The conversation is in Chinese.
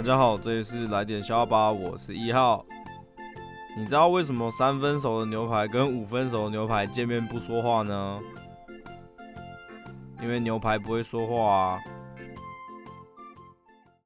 大家好这里是来点笑吧我是一号。你知道为什么三分熟的牛排跟五分熟的牛排见面不说话呢？因为牛排不会说话啊。